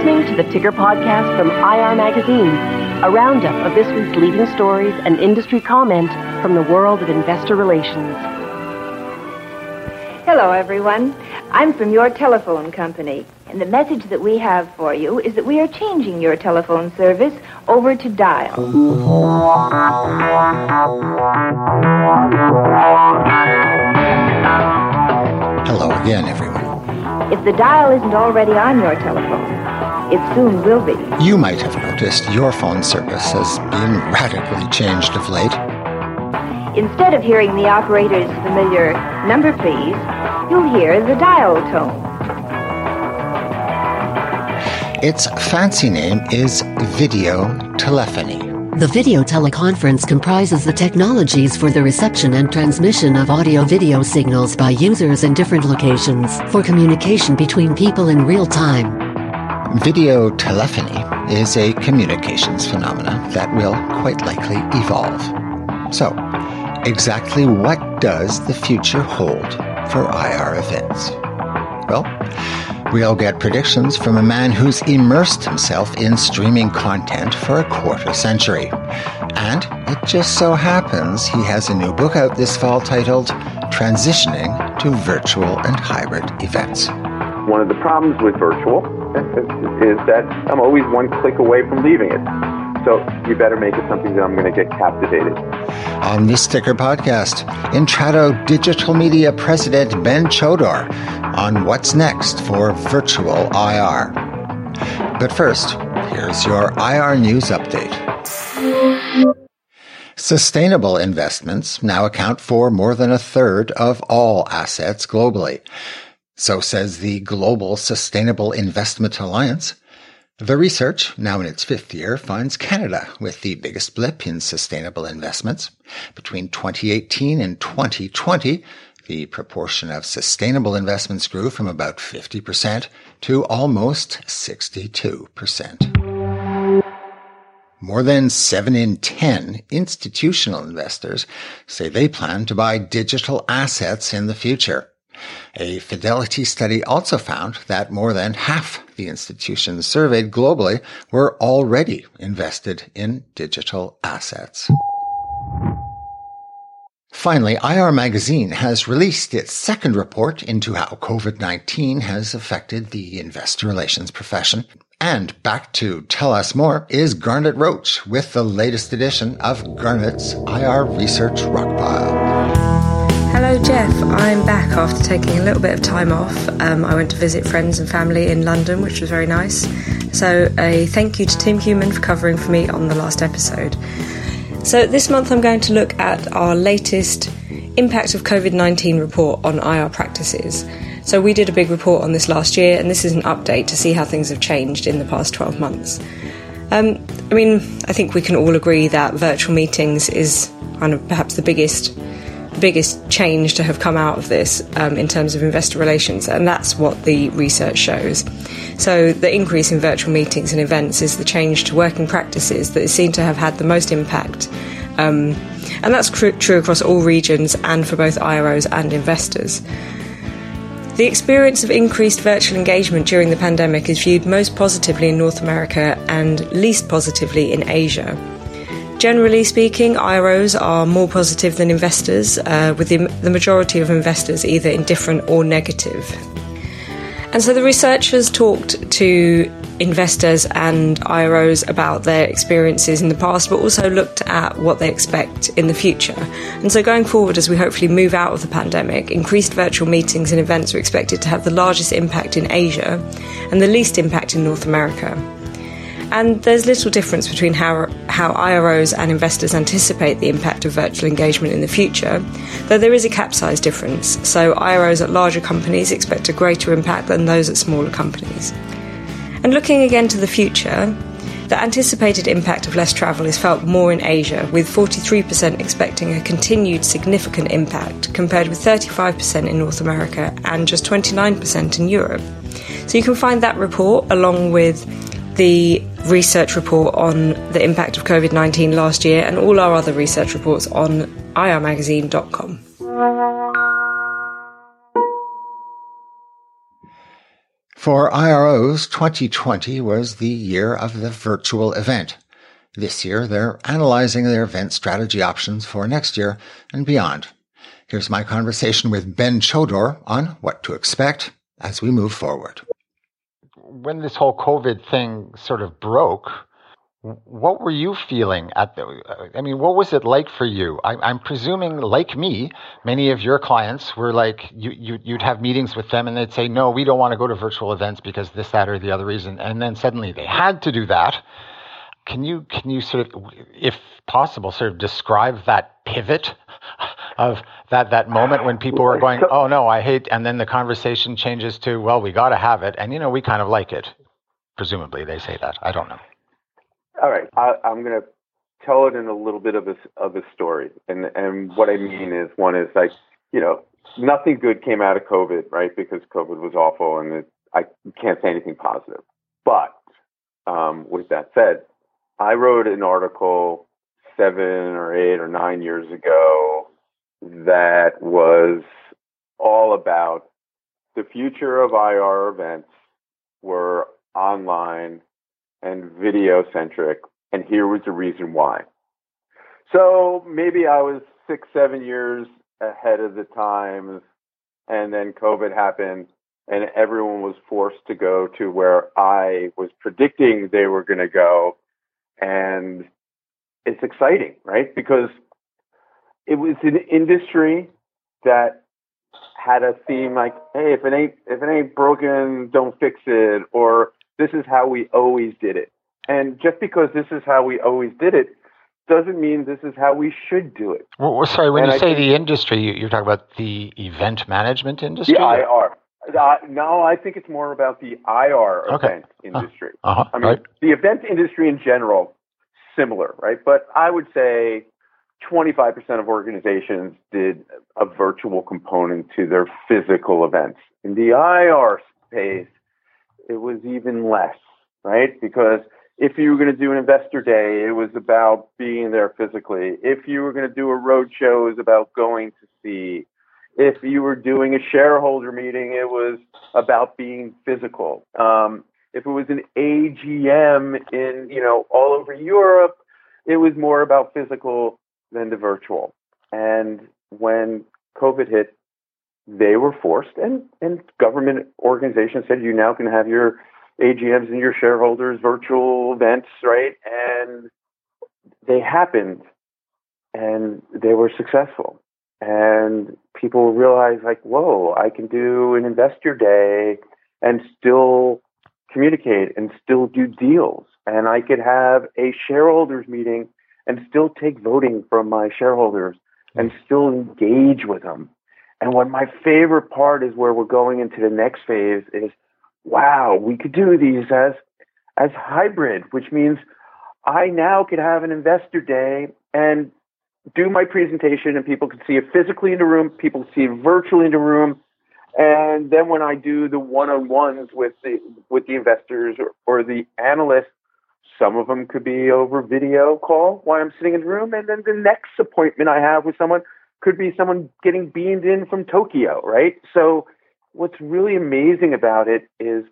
listening to the Ticker Podcast from IR Magazine, a roundup of this week's leading stories and industry comment from the world of investor relations. Hello, everyone. I'm from your telephone company, and the message that we have for you is that we are changing your telephone service over to dial. Hello again, everyone. If the dial isn't already on your telephone, it soon will be. You might have noticed your phone service has been radically changed of late. Instead of hearing the operator's familiar number please, you'll hear the dial tone. Its fancy name is video telephony. The video teleconference comprises the technologies for the reception and transmission of audio-video signals by users in different locations for communication between people in real time. Video telephony is a communications phenomena that will quite likely evolve. So, exactly what does the future hold for IR events? Well, we'll get predictions from a man who's immersed himself in streaming content for a quarter century. And it just so happens he has a new book out this fall titled Transitioning to Virtual and Hybrid Events. One of the problems with virtual is that I'm always one click away from leaving it. So you better make it something that I'm going to get captivated. On this Ticker podcast, Intrado Digital Media President Ben Chodor on what's next for virtual IR. But first, here's your IR news update. Sustainable investments now account for more than a third of all assets globally. So says the Global Sustainable Investment Alliance. The research, now in its fifth year, finds Canada with the biggest blip in sustainable investments. Between 2018 and 2020, the proportion of sustainable investments grew from about 50% to almost 62%. More than 7 in 10 institutional investors say they plan to buy digital assets in the future. A Fidelity study also found that more than half the institutions surveyed globally were already invested in digital assets. Finally, IR Magazine has released its second report into how COVID-19 has affected the investor relations profession. And back to tell us more is Garnet Roach with the latest edition of Garnet's IR Research Rockpile. Hello, Jeff. I'm back after taking a little bit of time off. Um, I went to visit friends and family in London, which was very nice. So, a thank you to Tim Human for covering for me on the last episode. So, this month I'm going to look at our latest Impact of COVID 19 report on IR practices. So, we did a big report on this last year, and this is an update to see how things have changed in the past 12 months. Um, I mean, I think we can all agree that virtual meetings is kind of perhaps the biggest biggest change to have come out of this um, in terms of investor relations, and that's what the research shows. So, the increase in virtual meetings and events is the change to working practices that is seen to have had the most impact. Um, and that's cr- true across all regions and for both IROs and investors. The experience of increased virtual engagement during the pandemic is viewed most positively in North America and least positively in Asia. Generally speaking, IROs are more positive than investors, uh, with the, the majority of investors either indifferent or negative. And so the researchers talked to investors and IROs about their experiences in the past, but also looked at what they expect in the future. And so going forward, as we hopefully move out of the pandemic, increased virtual meetings and events are expected to have the largest impact in Asia and the least impact in North America. And there's little difference between how, how IROs and investors anticipate the impact of virtual engagement in the future, though there is a cap size difference. So IROs at larger companies expect a greater impact than those at smaller companies. And looking again to the future, the anticipated impact of less travel is felt more in Asia, with 43% expecting a continued significant impact, compared with 35% in North America and just 29% in Europe. So you can find that report along with the research report on the impact of COVID 19 last year and all our other research reports on irmagazine.com. For IROs, 2020 was the year of the virtual event. This year, they're analyzing their event strategy options for next year and beyond. Here's my conversation with Ben Chodor on what to expect as we move forward. When this whole COVID thing sort of broke, what were you feeling at the i mean what was it like for you? I, am presuming like me many of your clients were like you, you you'd have meetings with them and they'd say no we don't want to go to virtual events because this that or the other reason and then suddenly they had to do that. Can you can you sort of if possible sort of describe that pivot of that that moment when people were going oh no i hate and then the conversation changes to well we got to have it and you know we kind of like it. Presumably they say that. I don't know. All right, I, I'm going to tell it in a little bit of a of a story, and and what I mean is one is like you know nothing good came out of COVID, right? Because COVID was awful, and it, I can't say anything positive. But um, with that said, I wrote an article seven or eight or nine years ago that was all about the future of IR events were online and video centric. And here was the reason why. So maybe I was six, seven years ahead of the times, and then COVID happened, and everyone was forced to go to where I was predicting they were going to go. And it's exciting, right? Because it was an industry that had a theme like, hey, if it ain't if it ain't broken, don't fix it, or this is how we always did it. And just because this is how we always did it doesn't mean this is how we should do it. Well, sorry, when and you I say the industry, you're talking about the event management industry? The IR. Uh, no, I think it's more about the IR okay. event industry. Uh, uh-huh. I mean, right. the event industry in general, similar, right? But I would say 25% of organizations did a virtual component to their physical events. In the IR space, it was even less, right? Because if you were going to do an investor day, it was about being there physically. If you were going to do a road show, it was about going to see. If you were doing a shareholder meeting, it was about being physical. Um, if it was an AGM in, you know, all over Europe, it was more about physical than the virtual. And when COVID hit, they were forced, and, and government organizations said you now can have your AGMs and your shareholders virtual events, right? And they happened, and they were successful. And people realized, like, whoa, I can do an investor day and still communicate and still do deals. And I could have a shareholders meeting and still take voting from my shareholders and mm. still engage with them and what my favorite part is where we're going into the next phase is, wow, we could do these as as hybrid, which means I now could have an investor day and do my presentation and people can see it physically in the room, people see it virtually in the room. And then when I do the one-on-ones with the with the investors or, or the analysts, some of them could be over video call while I'm sitting in the room. And then the next appointment I have with someone could be someone getting beamed in from Tokyo, right? So what's really amazing about it is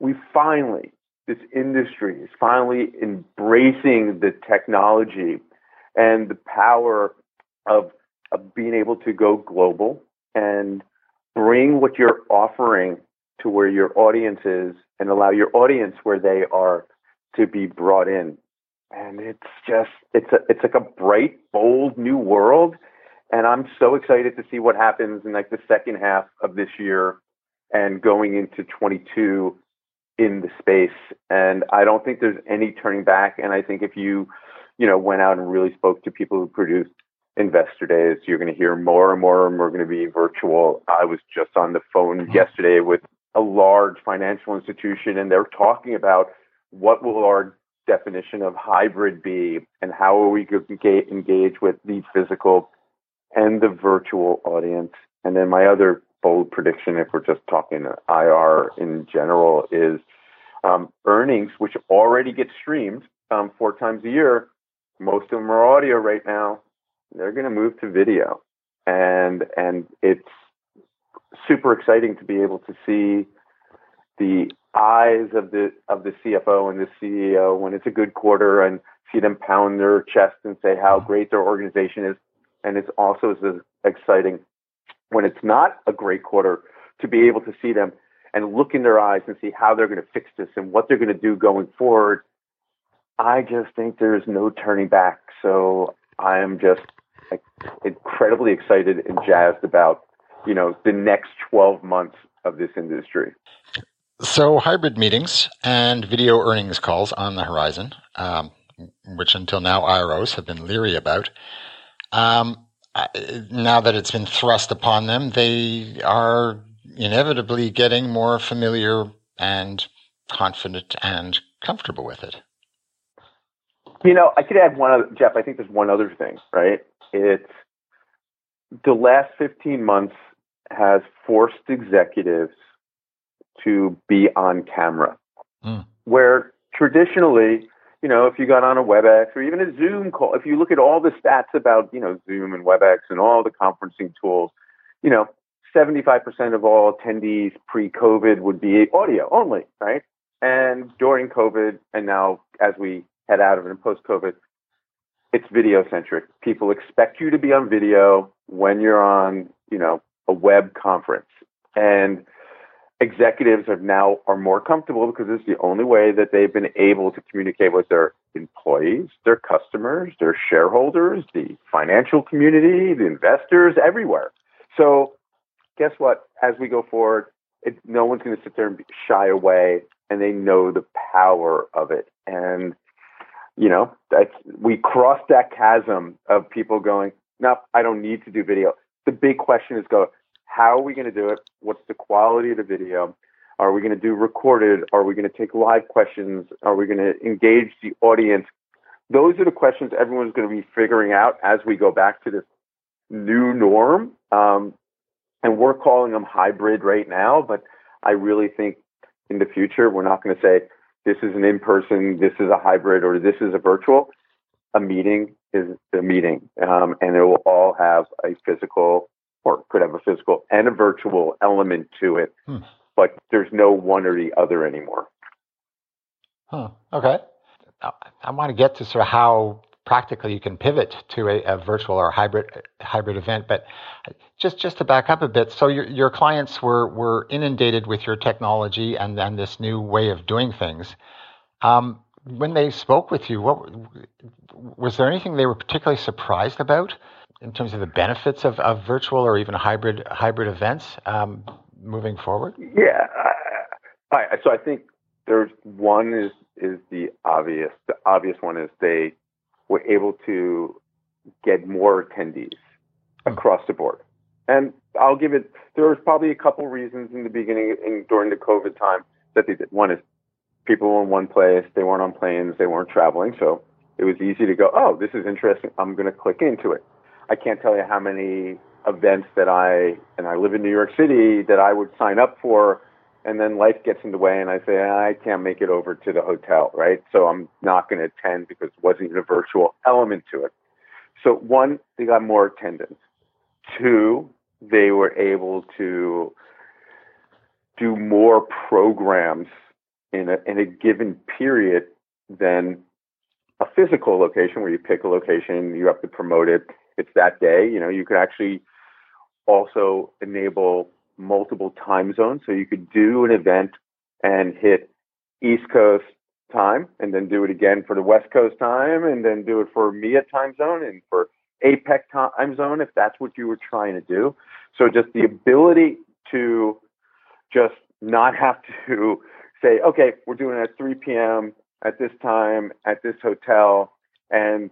we finally, this industry is finally embracing the technology and the power of, of being able to go global and bring what you're offering to where your audience is and allow your audience where they are to be brought in. And it's just, it's a, it's like a bright, bold new world and I'm so excited to see what happens in like the second half of this year and going into 22 in the space. And I don't think there's any turning back. And I think if you, you know, went out and really spoke to people who produced investor days, you're going to hear more and more and more going to be virtual. I was just on the phone mm-hmm. yesterday with a large financial institution and they're talking about what will our definition of hybrid be and how are we going to engage with the physical and the virtual audience. And then my other bold prediction, if we're just talking IR in general, is um, earnings, which already get streamed um, four times a year. Most of them are audio right now. They're going to move to video, and and it's super exciting to be able to see the eyes of the of the CFO and the CEO when it's a good quarter and see them pound their chest and say how mm-hmm. great their organization is. And it's also as exciting when it's not a great quarter to be able to see them and look in their eyes and see how they're going to fix this and what they're going to do going forward. I just think there's no turning back. So I am just like, incredibly excited and jazzed about, you know, the next 12 months of this industry. So hybrid meetings and video earnings calls on the horizon, um, which until now IROs have been leery about. Um, now that it's been thrust upon them, they are inevitably getting more familiar and confident and comfortable with it. You know, I could add one other, Jeff. I think there's one other thing, right? It's the last 15 months has forced executives to be on camera, mm. where traditionally, you know, if you got on a WebEx or even a Zoom call, if you look at all the stats about, you know, Zoom and WebEx and all the conferencing tools, you know, 75% of all attendees pre-COVID would be audio only, right? And during COVID, and now as we head out of it and post-COVID, it's video centric. People expect you to be on video when you're on, you know, a web conference. And executives are now are more comfortable because it's the only way that they've been able to communicate with their employees, their customers, their shareholders, the financial community, the investors, everywhere. So guess what? As we go forward, it, no one's going to sit there and shy away, and they know the power of it. And you know, that's we crossed that chasm of people going, no, I don't need to do video. The big question is go, how are we going to do it? What's the quality of the video? Are we going to do recorded? Are we going to take live questions? Are we going to engage the audience? Those are the questions everyone's going to be figuring out as we go back to this new norm. Um, and we're calling them hybrid right now, but I really think in the future we're not going to say this is an in-person, this is a hybrid, or this is a virtual. A meeting is a meeting, um, and it will all have a physical, or could have a physical and a virtual element to it. Hmm. But there's no one or the other anymore. Huh. Okay. I want to get to sort of how practically you can pivot to a, a, virtual or hybrid hybrid event. But just just to back up a bit, so your your clients were were inundated with your technology and then this new way of doing things. Um, when they spoke with you, what was there anything they were particularly surprised about in terms of the benefits of, of virtual or even hybrid hybrid events um, moving forward? Yeah, I, so I think there's one is is the obvious. The obvious one is they were able to get more attendees hmm. across the board. And I'll give it, there was probably a couple reasons in the beginning in, during the COVID time that they did. One is people were in one place, they weren't on planes, they weren't traveling. So it was easy to go, oh, this is interesting. I'm going to click into it. I can't tell you how many events that I, and I live in New York City, that I would sign up for and then life gets in the way and I say, I can't make it over to the hotel, right? So I'm not going to attend because it wasn't even a virtual element to it. So one, they got more attendance. Two, they were able to do more programs in a, in a given period than a physical location where you pick a location, you have to promote it. It's that day. You know, you could actually also enable multiple time zones. So you could do an event and hit East Coast time and then do it again for the West Coast time and then do it for EMEA time zone and for APAC time zone if that's what you were trying to do. So just the ability to just not have to say, okay, we're doing it at 3 p.m. at this time at this hotel and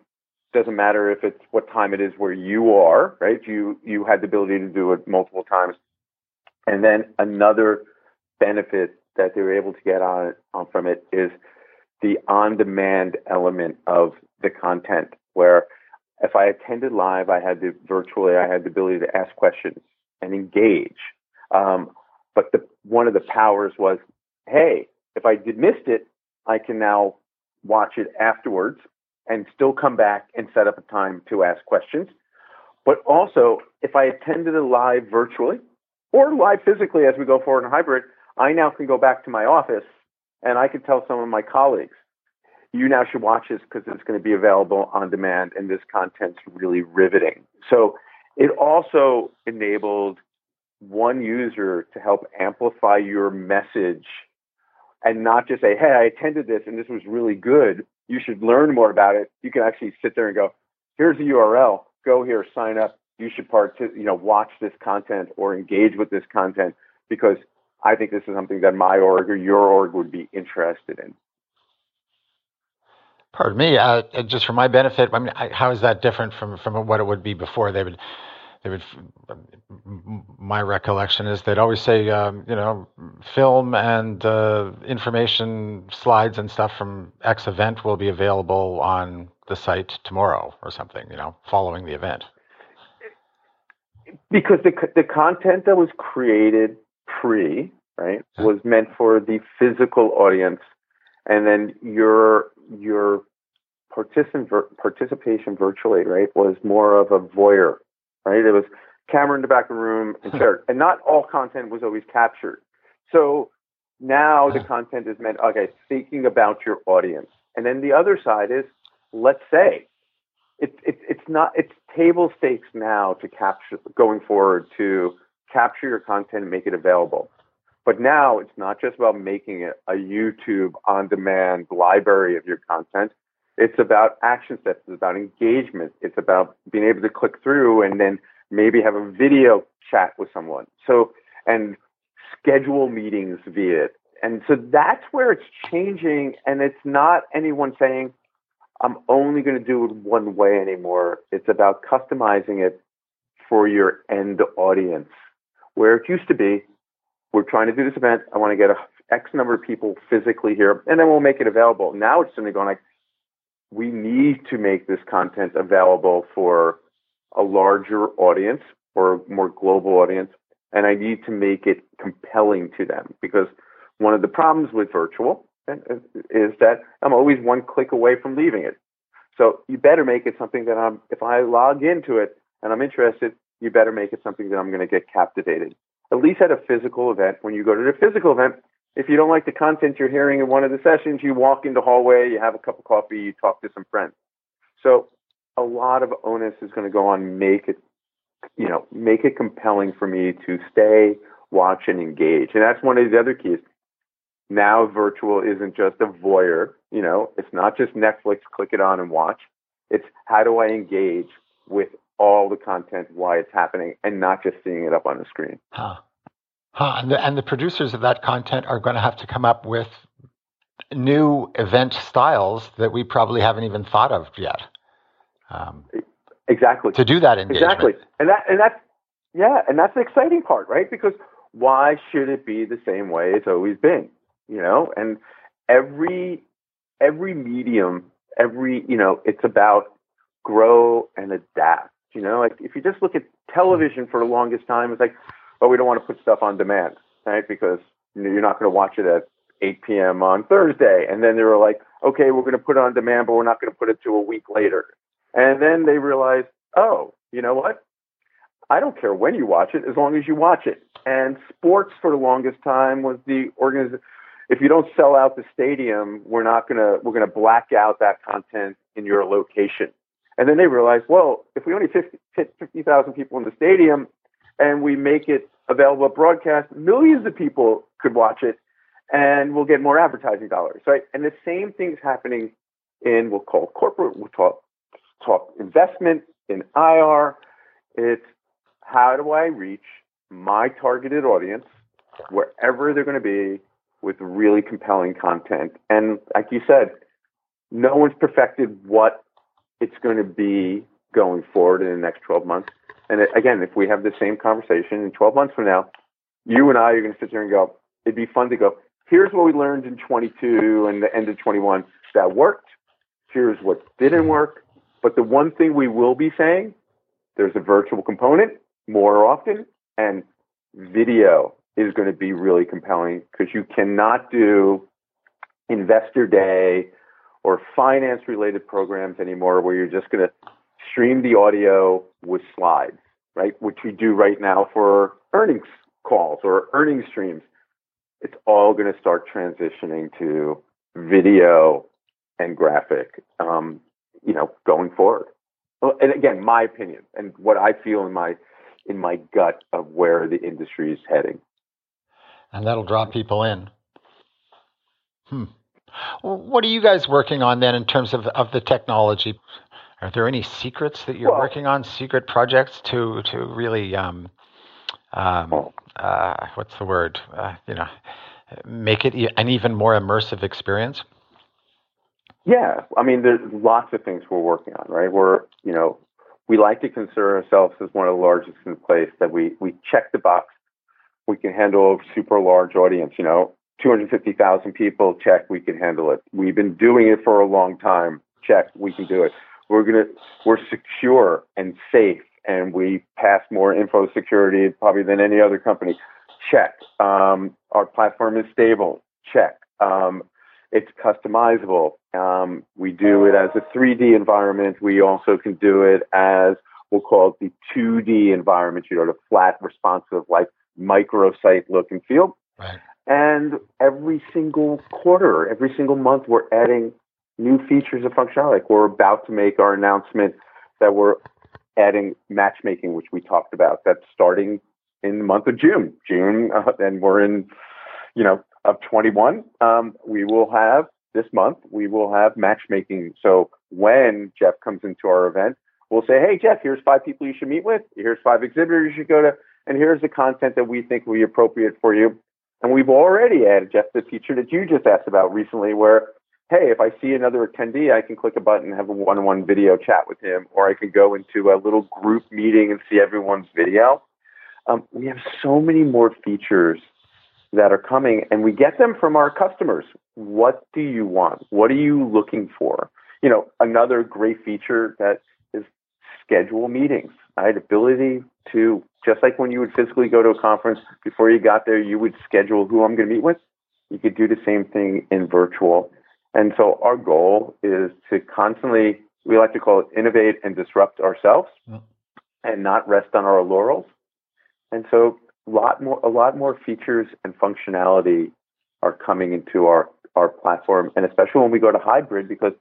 doesn't matter if it's what time it is where you are, right? You you had the ability to do it multiple times and then another benefit that they were able to get on, on from it is the on-demand element of the content, where if I attended live, I had the virtually, I had the ability to ask questions and engage. Um, but the, one of the powers was, hey, if I did missed it, I can now watch it afterwards and still come back and set up a time to ask questions. But also, if I attended it live virtually, or live physically as we go forward in hybrid, I now can go back to my office and I can tell some of my colleagues, you now should watch this because it's going to be available on demand and this content's really riveting. So it also enabled one user to help amplify your message and not just say, hey, I attended this and this was really good. You should learn more about it. You can actually sit there and go, here's the URL. Go here, sign up. You should part, you know, watch this content or engage with this content because I think this is something that my org or your org would be interested in. Pardon me, uh, just for my benefit, I mean, how is that different from, from what it would be before? They would they would. My recollection is they'd always say, um, you know, film and uh, information slides and stuff from X event will be available on the site tomorrow or something. You know, following the event. Because the the content that was created pre right was meant for the physical audience, and then your your participant participation virtually right was more of a voyeur right? It was camera in the back of the room and shared. and not all content was always captured. So now the content is meant, okay, thinking about your audience. And then the other side is, let's say, it's it, it's not, it's table stakes now to capture, going forward to capture your content and make it available. But now it's not just about making it a YouTube on demand library of your content. It's about action steps. It's about engagement. It's about being able to click through and then maybe have a video chat with someone. So, and schedule meetings via it. And so that's where it's changing. And it's not anyone saying, I'm only going to do it one way anymore. It's about customizing it for your end audience. Where it used to be, we're trying to do this event. I want to get a X number of people physically here, and then we'll make it available. Now it's suddenly going like, we need to make this content available for a larger audience or a more global audience. And I need to make it compelling to them because one of the problems with virtual uh, is that I'm always one click away from leaving it. So you better make it something that I'm, if I log into it and I'm interested, you better make it something that I'm going to get captivated. At least at a physical event, when you go to the physical event, if you don't like the content you're hearing in one of the sessions, you walk in the hallway, you have a cup of coffee, you talk to some friends. So a lot of onus is going to go on make it, you know, make it compelling for me to stay, watch, and engage. And that's one of the other keys. Now virtual isn't just a voyeur, you know, it's not just Netflix, click it on and watch. It's how do I engage with all the content, why it's happening, and not just seeing it up on the screen. Huh. Huh, and, the, and the producers of that content are going to have to come up with new event styles that we probably haven't even thought of yet. Um, exactly. To do that engagement. Exactly. And that and that's yeah, and that's the exciting part, right? Because why should it be the same way it's always been? You know, and every every medium, every you know, it's about grow and adapt. You know, like if you just look at television for the longest time, it's like but we don't want to put stuff on demand, right? Because you're not going to watch it at 8 p.m. on Thursday. And then they were like, okay, we're going to put it on demand, but we're not going to put it to a week later. And then they realized, oh, you know what? I don't care when you watch it as long as you watch it. And sports for the longest time was the organization. If you don't sell out the stadium, we're not gonna we're gonna black out that content in your location. And then they realized, well, if we only fit 50,000 people in the stadium and we make it available at broadcast, millions of people could watch it and we'll get more advertising dollars, right? And the same thing's happening in, we'll call corporate, we'll talk, talk investment in IR. It's how do I reach my targeted audience wherever they're going to be with really compelling content? And like you said, no one's perfected what it's going to be going forward in the next 12 months. And again, if we have the same conversation in 12 months from now, you and I are going to sit there and go, it'd be fun to go, here's what we learned in 22 and the end of 21 that worked. Here's what didn't work. But the one thing we will be saying, there's a virtual component more often, and video is going to be really compelling because you cannot do investor day or finance related programs anymore where you're just going to stream the audio with slides, right? Which we do right now for earnings calls or earnings streams, it's all going to start transitioning to video and graphic, um, you know, going forward. And again, my opinion and what I feel in my in my gut of where the industry is heading. And that'll draw people in. Hmm. What are you guys working on then in terms of, of the technology? Are there any secrets that you're well, working on, secret projects to to really um, um, uh, what's the word? Uh, you know, make it an even more immersive experience. Yeah, I mean, there's lots of things we're working on, right? We're, you know, we like to consider ourselves as one of the largest in the place that we we check the box. We can handle a super large audience, you know, 250,000 people, check, we can handle it. We've been doing it for a long time, check, we can do it. We're gonna, we're secure and safe, and we pass more info security probably than any other company. Check. Um, our platform is stable. Check. Um, it's customizable. Um, we do it as a 3D environment. We also can do it as we'll call it the 2D environment, you know, the flat, responsive, like microsite look and feel. Right. And every single quarter, every single month, we're adding new features of functionality. Like we're about to make our announcement that we're adding matchmaking, which we talked about. That's starting in the month of June. June, uh, and we're in, you know, of 21. Um, we will have this month. We will have matchmaking. So when Jeff comes into our event, we'll say, "Hey, Jeff, here's five people you should meet with. Here's five exhibitors you should go to, and here's the content that we think will be appropriate for you." And we've already added, Jeff, the feature that you just asked about recently, where, hey, if I see another attendee, I can click a button and have a one on one video chat with him, or I can go into a little group meeting and see everyone's video. Um, we have so many more features that are coming, and we get them from our customers. What do you want? What are you looking for? You know, another great feature that is schedule meetings, right? Ability to just like when you would physically go to a conference, before you got there, you would schedule who I'm going to meet with. You could do the same thing in virtual. And so our goal is to constantly, we like to call it innovate and disrupt ourselves and not rest on our laurels. And so a lot more, a lot more features and functionality are coming into our, our platform. And especially when we go to hybrid, because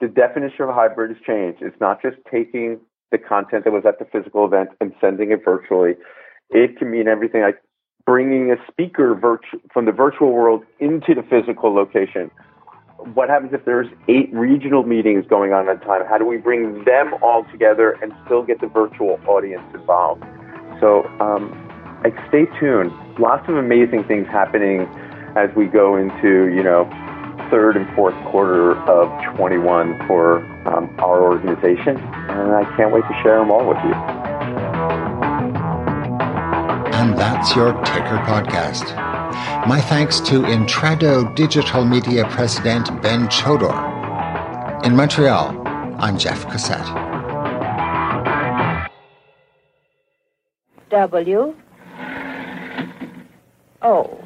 the definition of hybrid has changed. It's not just taking the content that was at the physical event and sending it virtually. It can mean everything like bringing a speaker virtu- from the virtual world into the physical location. What happens if there's eight regional meetings going on at a time? How do we bring them all together and still get the virtual audience involved? So, um, like, stay tuned. Lots of amazing things happening as we go into, you know, third and fourth quarter of 21 for um, our organization, and I can't wait to share them all with you. And that's your Ticker podcast. My thanks to Intrado Digital Media President Ben Chodor. In Montreal, I'm Jeff Cossette. W O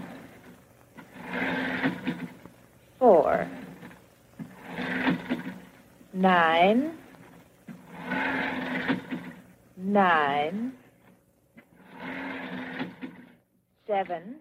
four, nine, nine, seven.